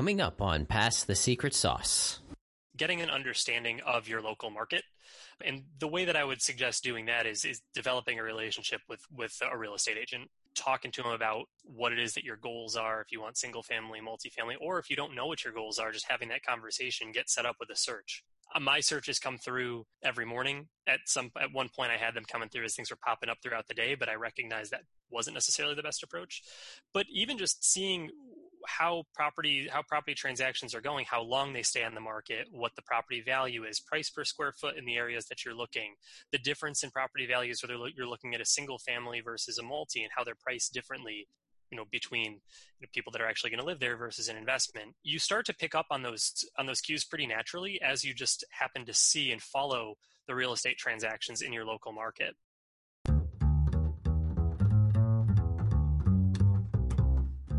coming up on Pass the Secret Sauce. Getting an understanding of your local market. And the way that I would suggest doing that is, is developing a relationship with, with a real estate agent, talking to them about what it is that your goals are, if you want single family, multifamily, or if you don't know what your goals are, just having that conversation, get set up with a search. Uh, my searches come through every morning. At some at one point, I had them coming through as things were popping up throughout the day, but I recognized that wasn't necessarily the best approach. But even just seeing how property how property transactions are going, how long they stay on the market, what the property value is, price per square foot in the areas that you're looking, the difference in property values whether you're looking at a single family versus a multi, and how they're priced differently you know between you know, people that are actually going to live there versus an investment. You start to pick up on those on those cues pretty naturally as you just happen to see and follow the real estate transactions in your local market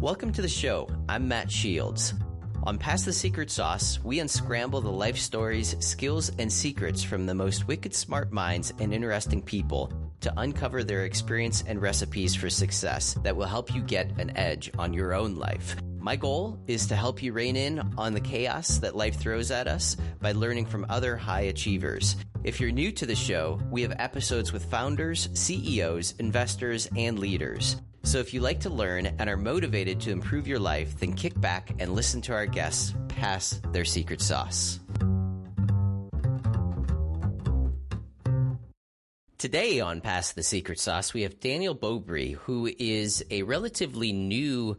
Welcome to the show. I'm Matt Shields. On Pass the Secret Sauce, we unscramble the life stories, skills, and secrets from the most wicked smart minds and interesting people to uncover their experience and recipes for success that will help you get an edge on your own life. My goal is to help you rein in on the chaos that life throws at us by learning from other high achievers. If you're new to the show, we have episodes with founders, CEOs, investors, and leaders. So if you like to learn and are motivated to improve your life, then kick back and listen to our guests pass their secret sauce. Today on Pass the Secret Sauce, we have Daniel Bobry, who is a relatively new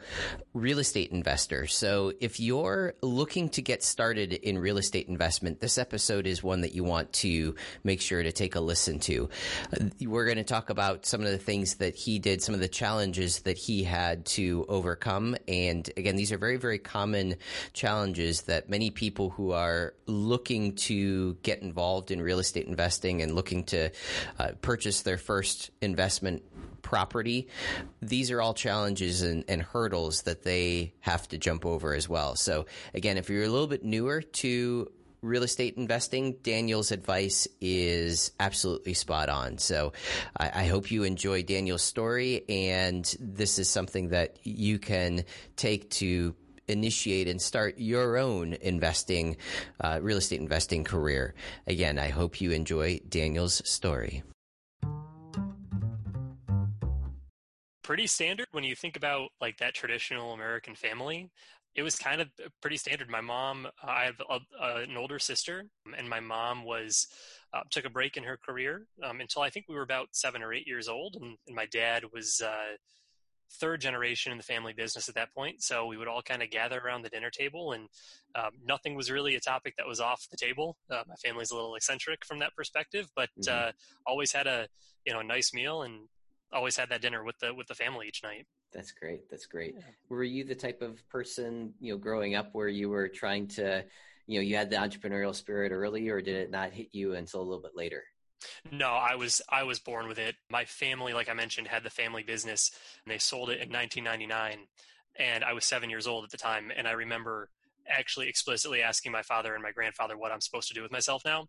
real estate investor. So if you're looking to get started in real estate investment, this episode is one that you want to make sure to take a listen to. We're going to talk about some of the things that he did, some of the challenges that he had to overcome. And again, these are very, very common challenges that many people who are looking to get involved in real estate investing and looking to uh, purchase their first investment property, these are all challenges and, and, hurdles that they have to jump over as well. So, again, if you're a little bit newer to real estate investing, Daniel's advice is absolutely spot on. So, I, I hope you enjoy Daniel's story, and this is something that you can take to initiate and start your own investing, uh, real estate investing career. Again, I hope you enjoy Daniel's story. Pretty standard when you think about like that traditional American family. It was kind of pretty standard. My mom, uh, I have a, a, an older sister, and my mom was uh, took a break in her career um, until I think we were about seven or eight years old, and, and my dad was. Uh, third generation in the family business at that point. So we would all kind of gather around the dinner table, and um, nothing was really a topic that was off the table. Uh, my family's a little eccentric from that perspective, but mm-hmm. uh, always had a you know a nice meal and always had that dinner with the with the family each night. That's great. That's great. Yeah. Were you the type of person, you know, growing up where you were trying to, you know, you had the entrepreneurial spirit early or did it not hit you until a little bit later? No, I was I was born with it. My family, like I mentioned, had the family business and they sold it in 1999 and I was 7 years old at the time and I remember actually explicitly asking my father and my grandfather what I'm supposed to do with myself now.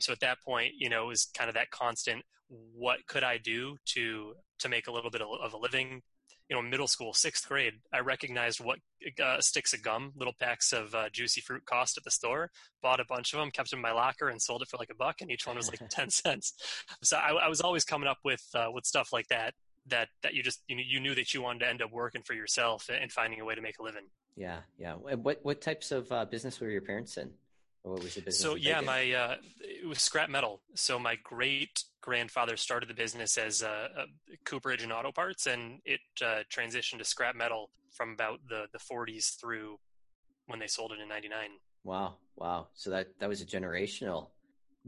So at that point, you know, it was kind of that constant what could I do to to make a little bit of, a living? You know, middle school, sixth grade, I recognized what uh, sticks of gum, little packs of uh, juicy fruit cost at the store. Bought a bunch of them, kept them in my locker, and sold it for like a buck, and each one was like ten cents. So I, I, was always coming up with uh, with stuff like that. That that you just you, know, you knew that you wanted to end up working for yourself and finding a way to make a living. Yeah, yeah. What what types of uh, business were your parents in? what was the business? So yeah, my uh, it was scrap metal. So my great grandfather started the business as uh, cooperage and auto parts, and it uh, transitioned to scrap metal from about the the 40s through when they sold it in '99. Wow, wow! So that that was a generational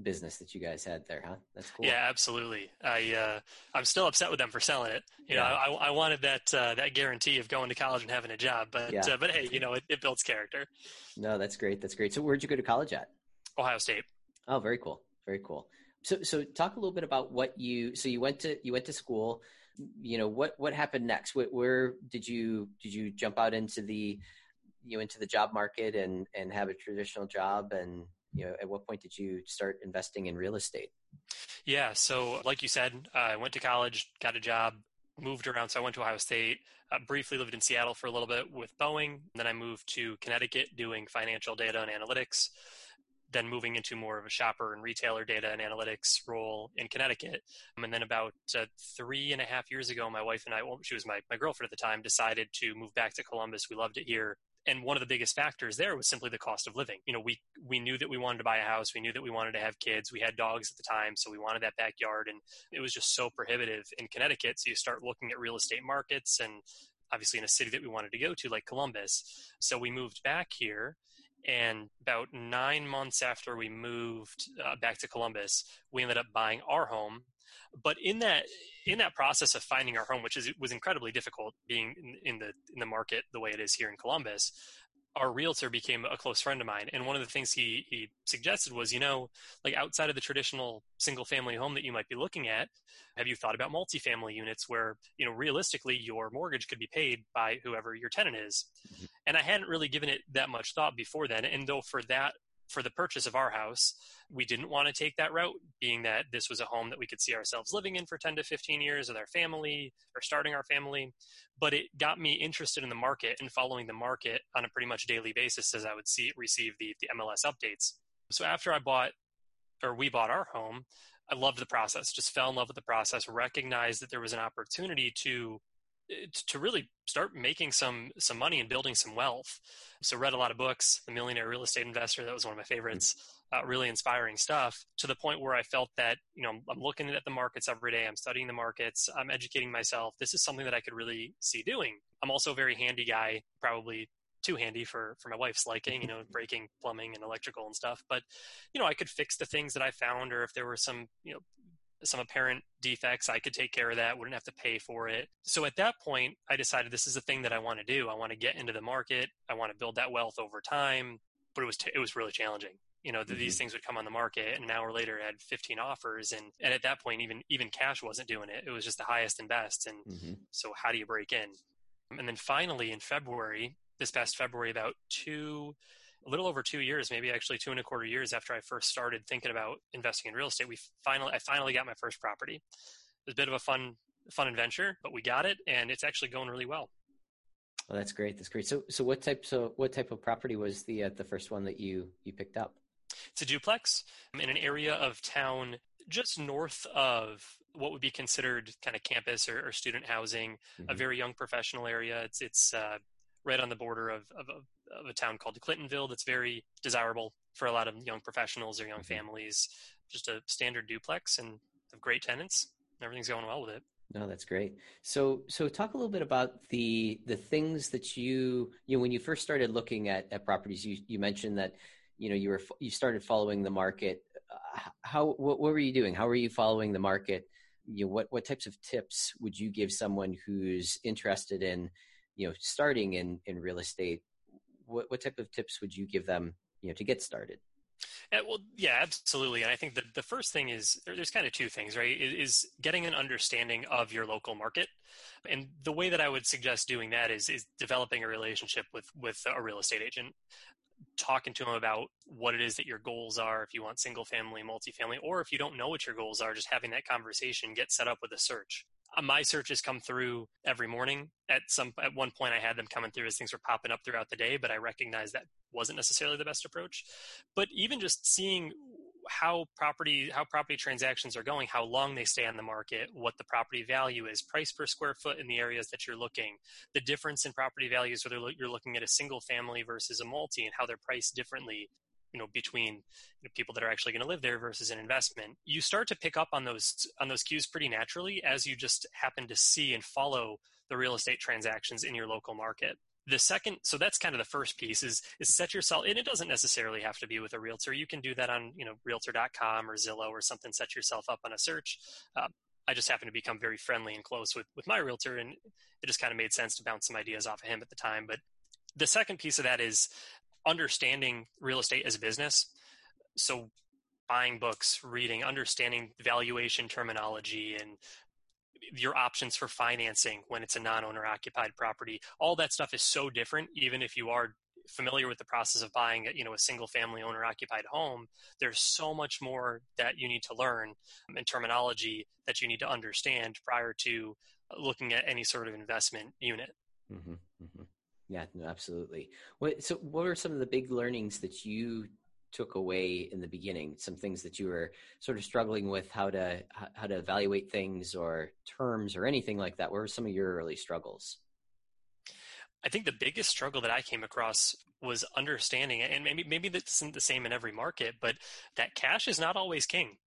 business that you guys had there, huh? That's cool. Yeah, absolutely. I uh, I'm still upset with them for selling it. You yeah. know, I, I wanted that uh, that guarantee of going to college and having a job, but yeah. uh, but hey, you know, it, it builds character. No, that's great. That's great. So, where'd you go to college at? Ohio State. Oh, very cool. Very cool. So, so talk a little bit about what you. So you went to you went to school. You know what what happened next? Where, where did you did you jump out into the you know, into the job market and and have a traditional job and you know, at what point did you start investing in real estate? Yeah, so like you said, I went to college, got a job, moved around. So I went to Ohio State, uh, briefly lived in Seattle for a little bit with Boeing. Then I moved to Connecticut doing financial data and analytics. Then moving into more of a shopper and retailer data and analytics role in Connecticut. Um, and then about uh, three and a half years ago, my wife and I, well, she was my, my girlfriend at the time, decided to move back to Columbus. We loved it here and one of the biggest factors there was simply the cost of living. You know, we we knew that we wanted to buy a house, we knew that we wanted to have kids, we had dogs at the time, so we wanted that backyard, and it was just so prohibitive in Connecticut. So you start looking at real estate markets, and obviously in a city that we wanted to go to, like Columbus. So we moved back here, and about nine months after we moved uh, back to Columbus, we ended up buying our home but in that in that process of finding our home, which is was incredibly difficult, being in, in the in the market the way it is here in Columbus, our realtor became a close friend of mine. And one of the things he, he suggested was, you know, like outside of the traditional single family home that you might be looking at, have you thought about multifamily units where, you know, realistically your mortgage could be paid by whoever your tenant is? Mm-hmm. And I hadn't really given it that much thought before then. And though for that for the purchase of our house, we didn't want to take that route, being that this was a home that we could see ourselves living in for 10 to 15 years with our family or starting our family. But it got me interested in the market and following the market on a pretty much daily basis as I would see receive the, the MLS updates. So after I bought or we bought our home, I loved the process, just fell in love with the process, recognized that there was an opportunity to to really start making some some money and building some wealth. So read a lot of books. The Millionaire Real Estate Investor that was one of my favorites. Uh, really inspiring stuff to the point where I felt that you know I'm looking at the markets every day. I'm studying the markets. I'm educating myself. This is something that I could really see doing. I'm also a very handy guy, probably too handy for for my wife's liking. You know, breaking plumbing and electrical and stuff. But you know, I could fix the things that I found, or if there were some you know some apparent defects, I could take care of that, wouldn't have to pay for it. So at that point, I decided this is the thing that I want to do. I want to get into the market. I want to build that wealth over time. But it was t- it was really challenging. You know, mm-hmm. these things would come on the market, and an hour later, I had 15 offers, and and at that point, even even cash wasn't doing it. It was just the highest and best. And mm-hmm. so, how do you break in? And then finally, in February, this past February, about two a little over two years, maybe actually two and a quarter years after I first started thinking about investing in real estate, we finally I finally got my first property. It was a bit of a fun fun adventure, but we got it, and it's actually going really well. Well, that's great. That's great. So, so what type? So, what type of property was the uh, the first one that you you picked up? It's a duplex in an area of town just north of what would be considered kind of campus or, or student housing. Mm-hmm. A very young professional area. It's it's uh, right on the border of, of, of a town called Clintonville that's very desirable for a lot of young professionals or young mm-hmm. families. Just a standard duplex and great tenants. Everything's going well with it. No, that's great. So, so talk a little bit about the the things that you you know when you first started looking at at properties. You you mentioned that you know you were you started following the market. Uh, how what, what were you doing? How were you following the market? You know, what what types of tips would you give someone who's interested in you know starting in in real estate what what type of tips would you give them you know to get started yeah, well, yeah, absolutely. And I think that the first thing is there's kind of two things, right? Is getting an understanding of your local market. And the way that I would suggest doing that is is developing a relationship with with a real estate agent, talking to them about what it is that your goals are, if you want single family, multifamily, or if you don't know what your goals are, just having that conversation, get set up with a search. Uh, my searches come through every morning. At some at one point, I had them coming through as things were popping up throughout the day, but I recognized that wasn't necessarily the best approach. But even just seeing how property how property transactions are going, how long they stay on the market, what the property value is, price per square foot in the areas that you're looking, the difference in property values whether you're looking at a single family versus a multi, and how they're priced differently you know between you know, people that are actually going to live there versus an investment you start to pick up on those on those cues pretty naturally as you just happen to see and follow the real estate transactions in your local market. The second so that's kind of the first piece is is set yourself and it doesn't necessarily have to be with a realtor. You can do that on you know realtor.com or zillow or something set yourself up on a search. Uh, i just happen to become very friendly and close with with my realtor and it just kind of made sense to bounce some ideas off of him at the time. But the second piece of that is understanding real estate as a business. So buying books, reading, understanding valuation terminology and your options for financing when it's a non-owner occupied property. All that stuff is so different even if you are familiar with the process of buying you know a single family owner occupied home there's so much more that you need to learn in terminology that you need to understand prior to looking at any sort of investment unit. Mm-hmm, mm-hmm. Yeah, no, absolutely. What, so, what are some of the big learnings that you took away in the beginning? Some things that you were sort of struggling with how to how to evaluate things or terms or anything like that. What were some of your early struggles? I think the biggest struggle that I came across was understanding, and maybe maybe that's the same in every market, but that cash is not always king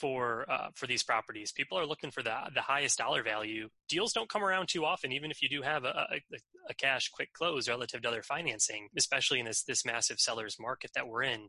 for uh, for these properties. People are looking for the the highest dollar value. Deals don't come around too often, even if you do have a, a, a cash quick close relative to other financing, especially in this this massive sellers market that we're in.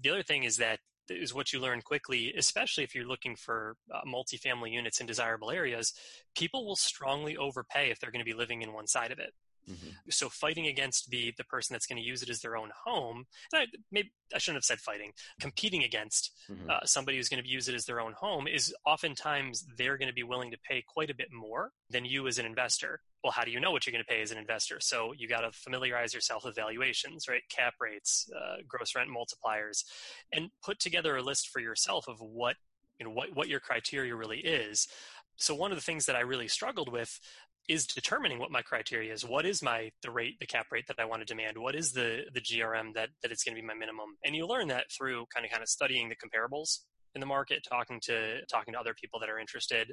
The other thing is that is what you learn quickly, especially if you're looking for uh, multifamily units in desirable areas. People will strongly overpay if they're going to be living in one side of it. Mm-hmm. So fighting against the the person that's going to use it as their own home, I, maybe I shouldn't have said fighting, competing against mm-hmm. uh, somebody who's going to use it as their own home is oftentimes they're going to be willing to pay quite a bit more than you as an investor. Well, how do you know what you're going to pay as an investor? So you got to familiarize yourself with valuations, right? Cap rates, uh, gross rent multipliers, and put together a list for yourself of what you know what what your criteria really is. So one of the things that I really struggled with is determining what my criteria is. What is my the rate, the cap rate that I want to demand? What is the the GRM that that it's going to be my minimum? And you learn that through kind of kind of studying the comparables in the market, talking to talking to other people that are interested.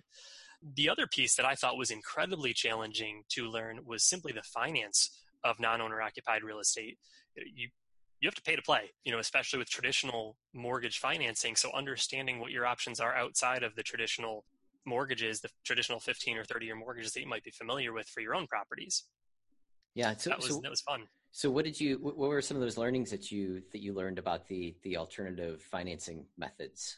The other piece that I thought was incredibly challenging to learn was simply the finance of non-owner occupied real estate. You you have to pay to play, you know, especially with traditional mortgage financing. So understanding what your options are outside of the traditional mortgages, the traditional 15 or 30 year mortgages that you might be familiar with for your own properties. Yeah, so, that was so, that was fun. So, what did you? What were some of those learnings that you that you learned about the the alternative financing methods?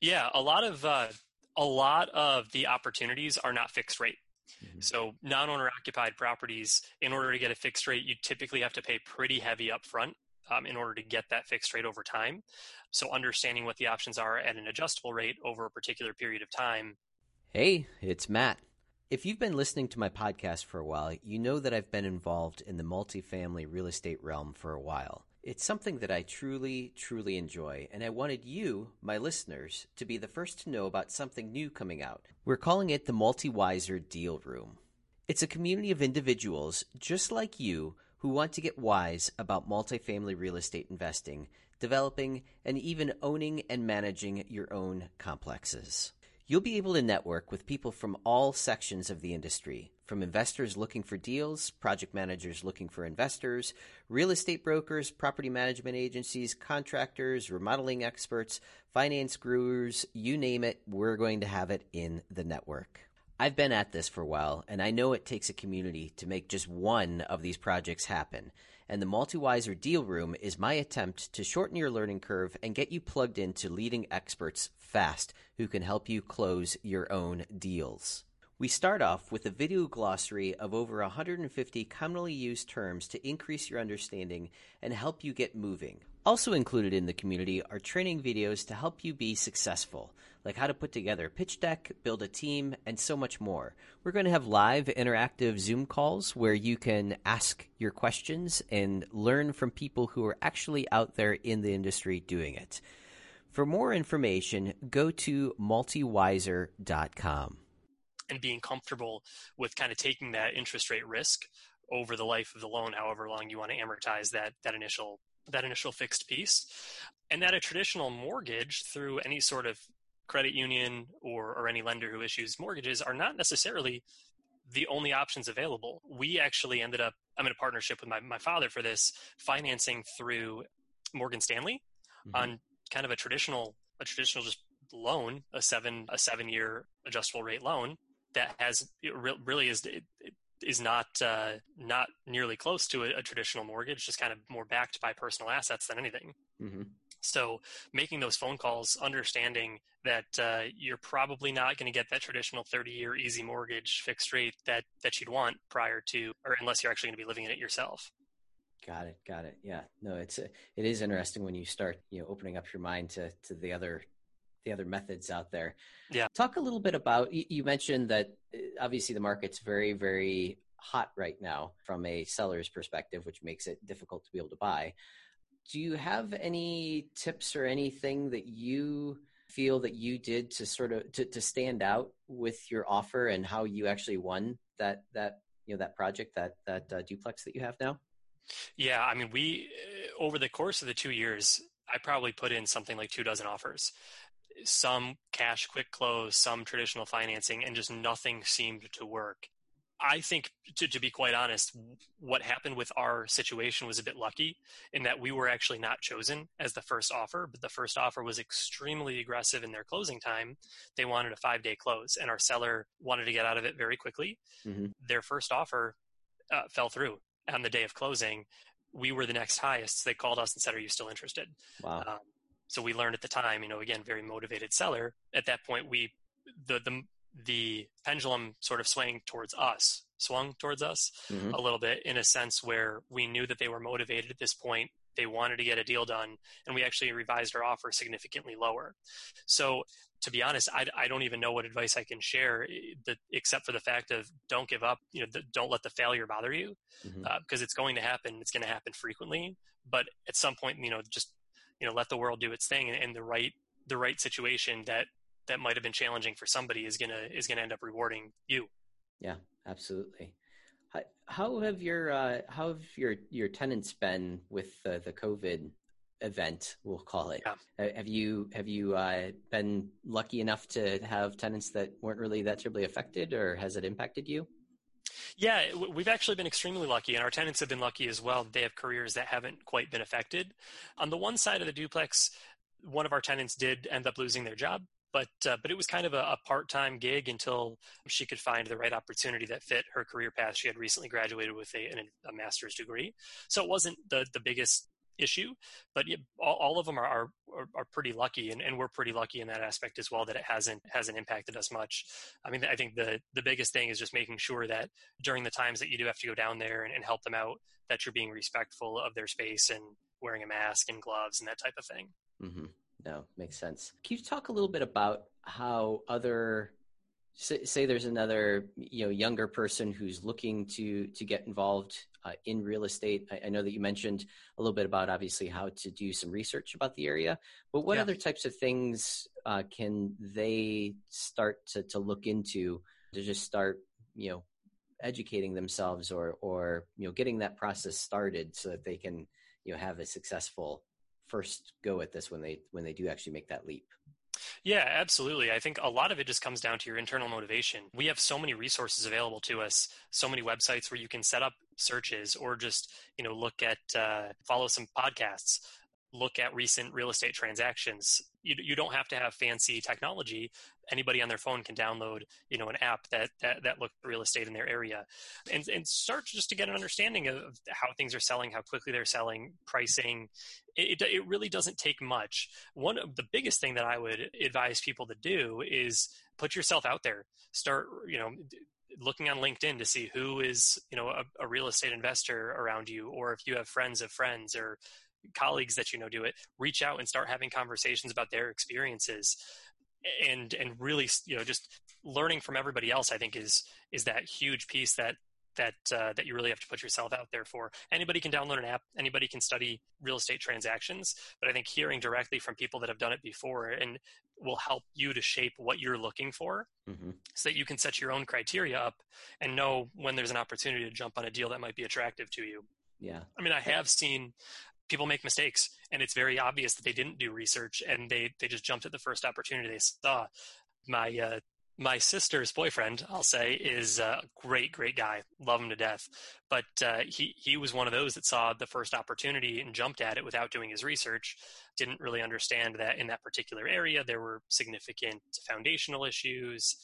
Yeah, a lot of uh, a lot of the opportunities are not fixed rate. Mm-hmm. So, non-owner occupied properties, in order to get a fixed rate, you typically have to pay pretty heavy upfront um, in order to get that fixed rate over time. So understanding what the options are at an adjustable rate over a particular period of time. Hey, it's Matt. If you've been listening to my podcast for a while, you know that I've been involved in the multifamily real estate realm for a while. It's something that I truly, truly enjoy, and I wanted you, my listeners, to be the first to know about something new coming out. We're calling it the MultiWiser Deal Room. It's a community of individuals just like you who want to get wise about multifamily real estate investing, developing, and even owning and managing your own complexes. You'll be able to network with people from all sections of the industry, from investors looking for deals, project managers looking for investors, real estate brokers, property management agencies, contractors, remodeling experts, finance gurus, you name it, we're going to have it in the network. I've been at this for a while, and I know it takes a community to make just one of these projects happen. And the MultiWiser Deal Room is my attempt to shorten your learning curve and get you plugged into leading experts fast who can help you close your own deals. We start off with a video glossary of over 150 commonly used terms to increase your understanding and help you get moving. Also included in the community are training videos to help you be successful, like how to put together a pitch deck, build a team, and so much more. We're going to have live interactive Zoom calls where you can ask your questions and learn from people who are actually out there in the industry doing it. For more information, go to multiwiser.com and being comfortable with kind of taking that interest rate risk over the life of the loan, however long you want to amortize that that initial that initial fixed piece, and that a traditional mortgage through any sort of credit union or, or any lender who issues mortgages are not necessarily the only options available. We actually ended up, I'm in a partnership with my, my father for this, financing through Morgan Stanley mm-hmm. on kind of a traditional, a traditional just loan, a seven, a seven year adjustable rate loan that has really is is not uh, not nearly close to a, a, traditional mortgage, just kind of more backed by personal assets than anything. Mm-hmm. So making those phone calls, understanding that uh, you're probably not going to get that traditional 30-year easy mortgage fixed rate that that you'd want prior to, or unless you're actually going to be living in it yourself. Got it. Got it. Yeah. No, it's it is interesting when you start you know opening up your mind to to the other the other methods out there. Yeah. Talk a little bit about you mentioned that uh, obviously the market's very very hot right now from a seller's perspective, which makes it difficult to be able to buy. Do you have any tips or anything that you feel that you did to sort of to, to stand out with your offer and how you actually won that that you know that project that that uh, duplex that you have now? Yeah, I mean, we uh, over the course of the two years, I probably put in something like two dozen offers. Some cash quick close, some traditional financing, and just nothing seemed to work. I think, to, to, be quite honest, what happened with our situation was a bit lucky in that we were actually not chosen as the first offer, but the first offer was extremely aggressive in their closing time. They wanted a five day close, and our seller wanted to get out of it very quickly. Mm-hmm. Their first offer uh, fell through on the day of closing. We were the next highest. So they called us and said, Are you still interested? Wow. Um, so we learned at the time, you know, again, very motivated seller. At that point, we the the the pendulum sort of swaying towards us, swung towards us mm-hmm. a little bit in a sense where we knew that they were motivated at this point. They wanted to get a deal done, and we actually revised our offer significantly lower. So, to be honest, I, I don't even know what advice I can share, eh, except for the fact of don't give up. You know, the, don't let the failure bother you, mm-hmm. uh, because it's going to happen. It's going to happen frequently, but at some point, you know, just you know, let the world do its thing, and, and the right the right situation that that might have been challenging for somebody is gonna is gonna end up rewarding you. Yeah, absolutely. How have your uh, how have your your tenants been with uh, the COVID event? We'll call it. Yeah. Have you have you uh, been lucky enough to have tenants that weren't really that terribly affected, or has it impacted you? Yeah, we've actually been extremely lucky, and our tenants have been lucky as well. They have careers that haven't quite been affected. On the one side of the duplex, one of our tenants did end up losing their job but uh, but it was kind of a, a part-time gig until she could find the right opportunity that fit her career path. She had recently graduated with a, a master's degree, so it wasn't the the biggest issue, but all, all, of them are, are, are pretty lucky, and, and we're pretty lucky in that aspect as well that it hasn't hasn't impacted us much. I mean, I think the the biggest thing is just making sure that during the times that you do have to go down there and, and help them out, that you're being respectful of their space and wearing a mask and gloves and that type of thing. Mm-hmm no, makes sense. Can you talk a little bit about how other say, say there's another you know younger person who's looking to to get involved uh, in real estate? I, I, know that you mentioned a little bit about obviously how to do some research about the area, but what yeah. other types of things uh, can they start to to look into to just start you know educating themselves or or you know getting that process started so that they can you know have a successful first go at this when they when they do actually make that leap yeah, absolutely. I think a lot of it just comes down to your internal motivation. We have so many resources available to us, so many websites where you can set up searches or just, you know, look at, uh, follow some podcasts, look at recent real estate transactions. You, you don't have to have fancy technology anybody on their phone can download, you know, an app that that, that looks real estate in their area, and and start just to get an understanding of how things are selling, how quickly they're selling, pricing. It, it, really doesn't take much. One of the biggest thing that I would advise people to do is put yourself out there. Start, you know, looking on LinkedIn to see who is, you know, a, a real estate investor around you, or if you have friends of friends or colleagues that you know do it reach out and start having conversations about their experiences. And and really you know just learning from everybody else i think is is that huge piece that that uh, that you really have to put yourself out there for. Anybody can download an app. Anybody can study real estate transactions. But i think hearing directly from people that have done it before and will help you to shape what you're looking for mm-hmm. so that you can set your own criteria up and know when there's an opportunity to jump on a deal that might be attractive to you. Yeah. I mean i have seen people make mistakes and it's very obvious that they didn't do research and they they just jumped at the first opportunity they saw my uh, my sister's boyfriend, I'll say, is a great, great guy. Love him to death. But uh, he he was one of those that saw the first opportunity and jumped at it without doing his research. Didn't really understand that in that particular area there were significant foundational issues,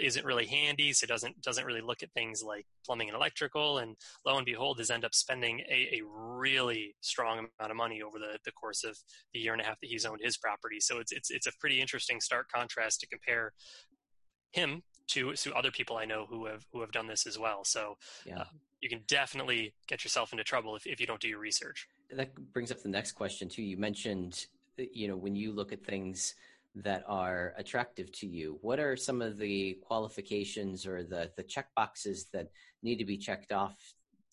isn't really handy, so doesn't doesn't really look at things like plumbing and electrical. And lo and behold, has end up spending a, a really strong amount of money over the, the course of the year and a half that he's owned his property. So it's it's it's a pretty interesting stark contrast to compare him to to other people I know who have who have done this as well. So yeah. Uh, you can definitely get yourself into trouble if, if you don't do your research. That brings up the next question too. You mentioned, you know, when you look at things that are attractive to you? What are some of the qualifications or the the check boxes that need to be checked off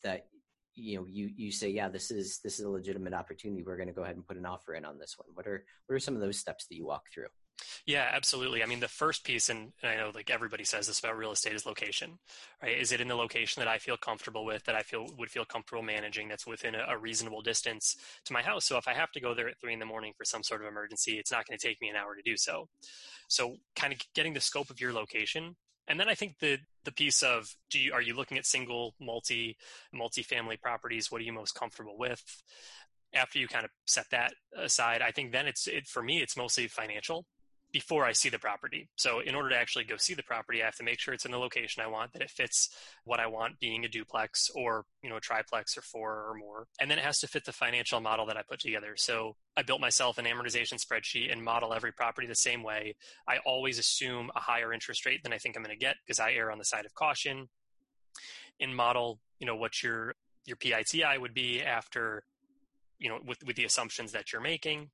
that you know you you say yeah this is this is a legitimate opportunity. We're going to go ahead and put an offer in on this one. What are what are some of those steps that you walk through Yeah, absolutely. I mean, the first piece, and, I know like everybody says this about real estate, is location. Right? Is it in the location that I feel comfortable with, that I feel would feel comfortable managing, that's within a, a reasonable distance to my house? So if I have to go there at three in the morning for some sort of emergency, it's not going to take me an hour to do so. So kind of getting the scope of your location and then I think the the piece of do you are you looking at single, multi, multi-family properties? What are you most comfortable with? After you kind of set that aside, I think then it's it for me it's mostly financial before I see the property. So in order to actually go see the property, I have to make sure it's in the location I want, that it fits what I want being a duplex or, you know, a triplex or four or more. And then it has to fit the financial model that I put together. So I built myself an amortization spreadsheet and model every property the same way. I always assume a higher interest rate than I think I'm going to get because I err on the side of caution and model, you know, what your your PITI would be after you know with with the assumptions that you're making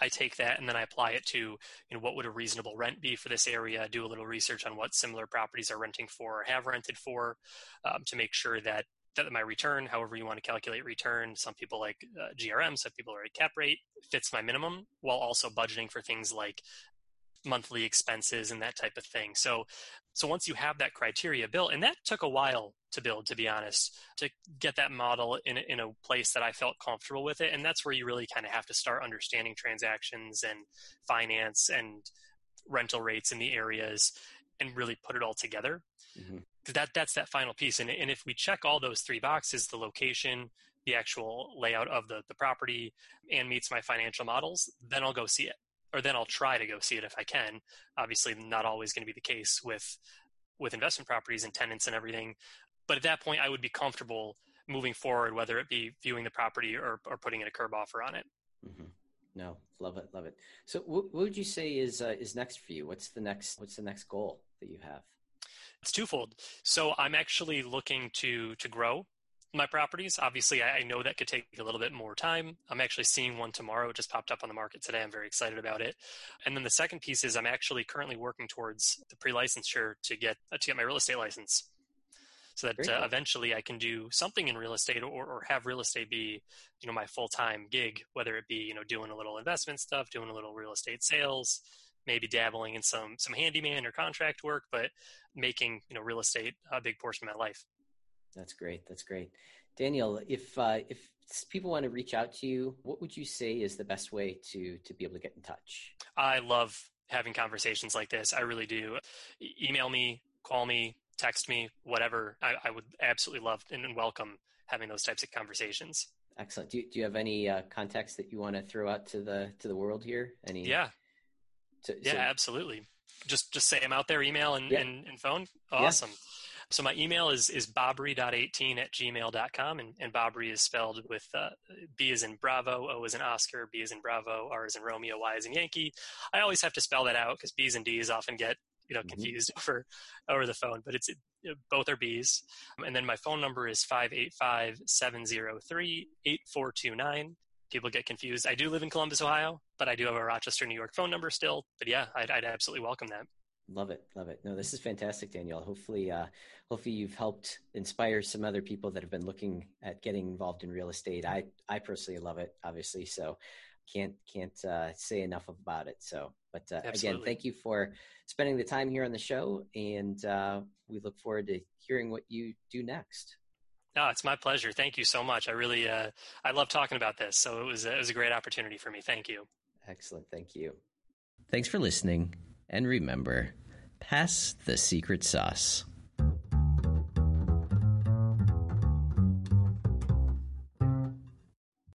I take that and then I apply it to, you know, what would a reasonable rent be for this area? Do a little research on what similar properties are renting for or have rented for, um, to make sure that that my return, however you want to calculate return, some people like uh, GRM, some people are at cap rate, fits my minimum, while also budgeting for things like monthly expenses and that type of thing. So so once you have that criteria built, and that took a while to build, to be honest, to get that model in, in a place that I felt comfortable with it. And that's where you really kind of have to start understanding transactions and finance and rental rates in the areas and really put it all together. Mm-hmm. That that's that final piece. And, and if we check all those three boxes, the location, the actual layout of the, the property, and meets my financial models, then I'll go see it or then I'll try to go see it if I can. Obviously, not always going to be the case with with investment properties and tenants and everything. But at that point, I would be comfortable moving forward, whether it be viewing the property or, or putting in a curb offer on it. Mm-hmm. No, love it, love it. So, what, what would you say is uh, is next for you? What's the next What's the next goal that you have? It's twofold. So, I'm actually looking to to grow my properties. Obviously, I, know that could take a little bit more time. I'm actually seeing one tomorrow. It just popped up on the market today. I'm very excited about it. And then the second piece is I'm actually currently working towards the pre-licensure to get to get my real estate license, so that uh, eventually I can do something in real estate or, or have real estate be you know my full time gig, whether it be you know doing a little investment stuff, doing a little real estate sales, maybe dabbling in some some handyman or contract work, but making you know real estate a big portion of my life. That's great. That's great. Daniel, if uh, if people want to reach out to you, what would you say is the best way to to be able to get in touch? I love having conversations like this. I really do. E- email me, call me, text me, whatever. I, I would absolutely love and welcome having those types of conversations. Excellent. Do you, do you have any uh, context that you want to throw out to the to the world here? Any? Yeah. To, yeah, so... absolutely. Just just say I'm out there, email and, yeah. and, and phone. Awesome. Yeah. So my email is, is bobry.18 at gmail.com, and, and Bobry is spelled with uh, B is in Bravo, O is in Oscar, B is in Bravo, R is in Romeo, Y is in Yankee. I always have to spell that out because B's and D's often get you know mm-hmm. confused mm-hmm. over over the phone, but it's it, both are B's. And then my phone number is 585-703-8429 people get confused. I do live in Columbus, Ohio, but I do have a Rochester, New York phone number still. But yeah, I'd, I'd absolutely welcome that. Love it, love it. No, this is fantastic, Daniel. Hopefully, uh, hopefully you've helped inspire some other people that have been looking at getting involved in real estate. I, I personally love it, obviously. So, can't can't uh, say enough about it. So, but uh, again, thank you for spending the time here on the show, and uh, we look forward to hearing what you do next. No, it's my pleasure. Thank you so much. I really, uh, I love talking about this. So it was, it was a great opportunity for me. Thank you. Excellent. Thank you. Thanks for listening. And remember, pass the secret sauce.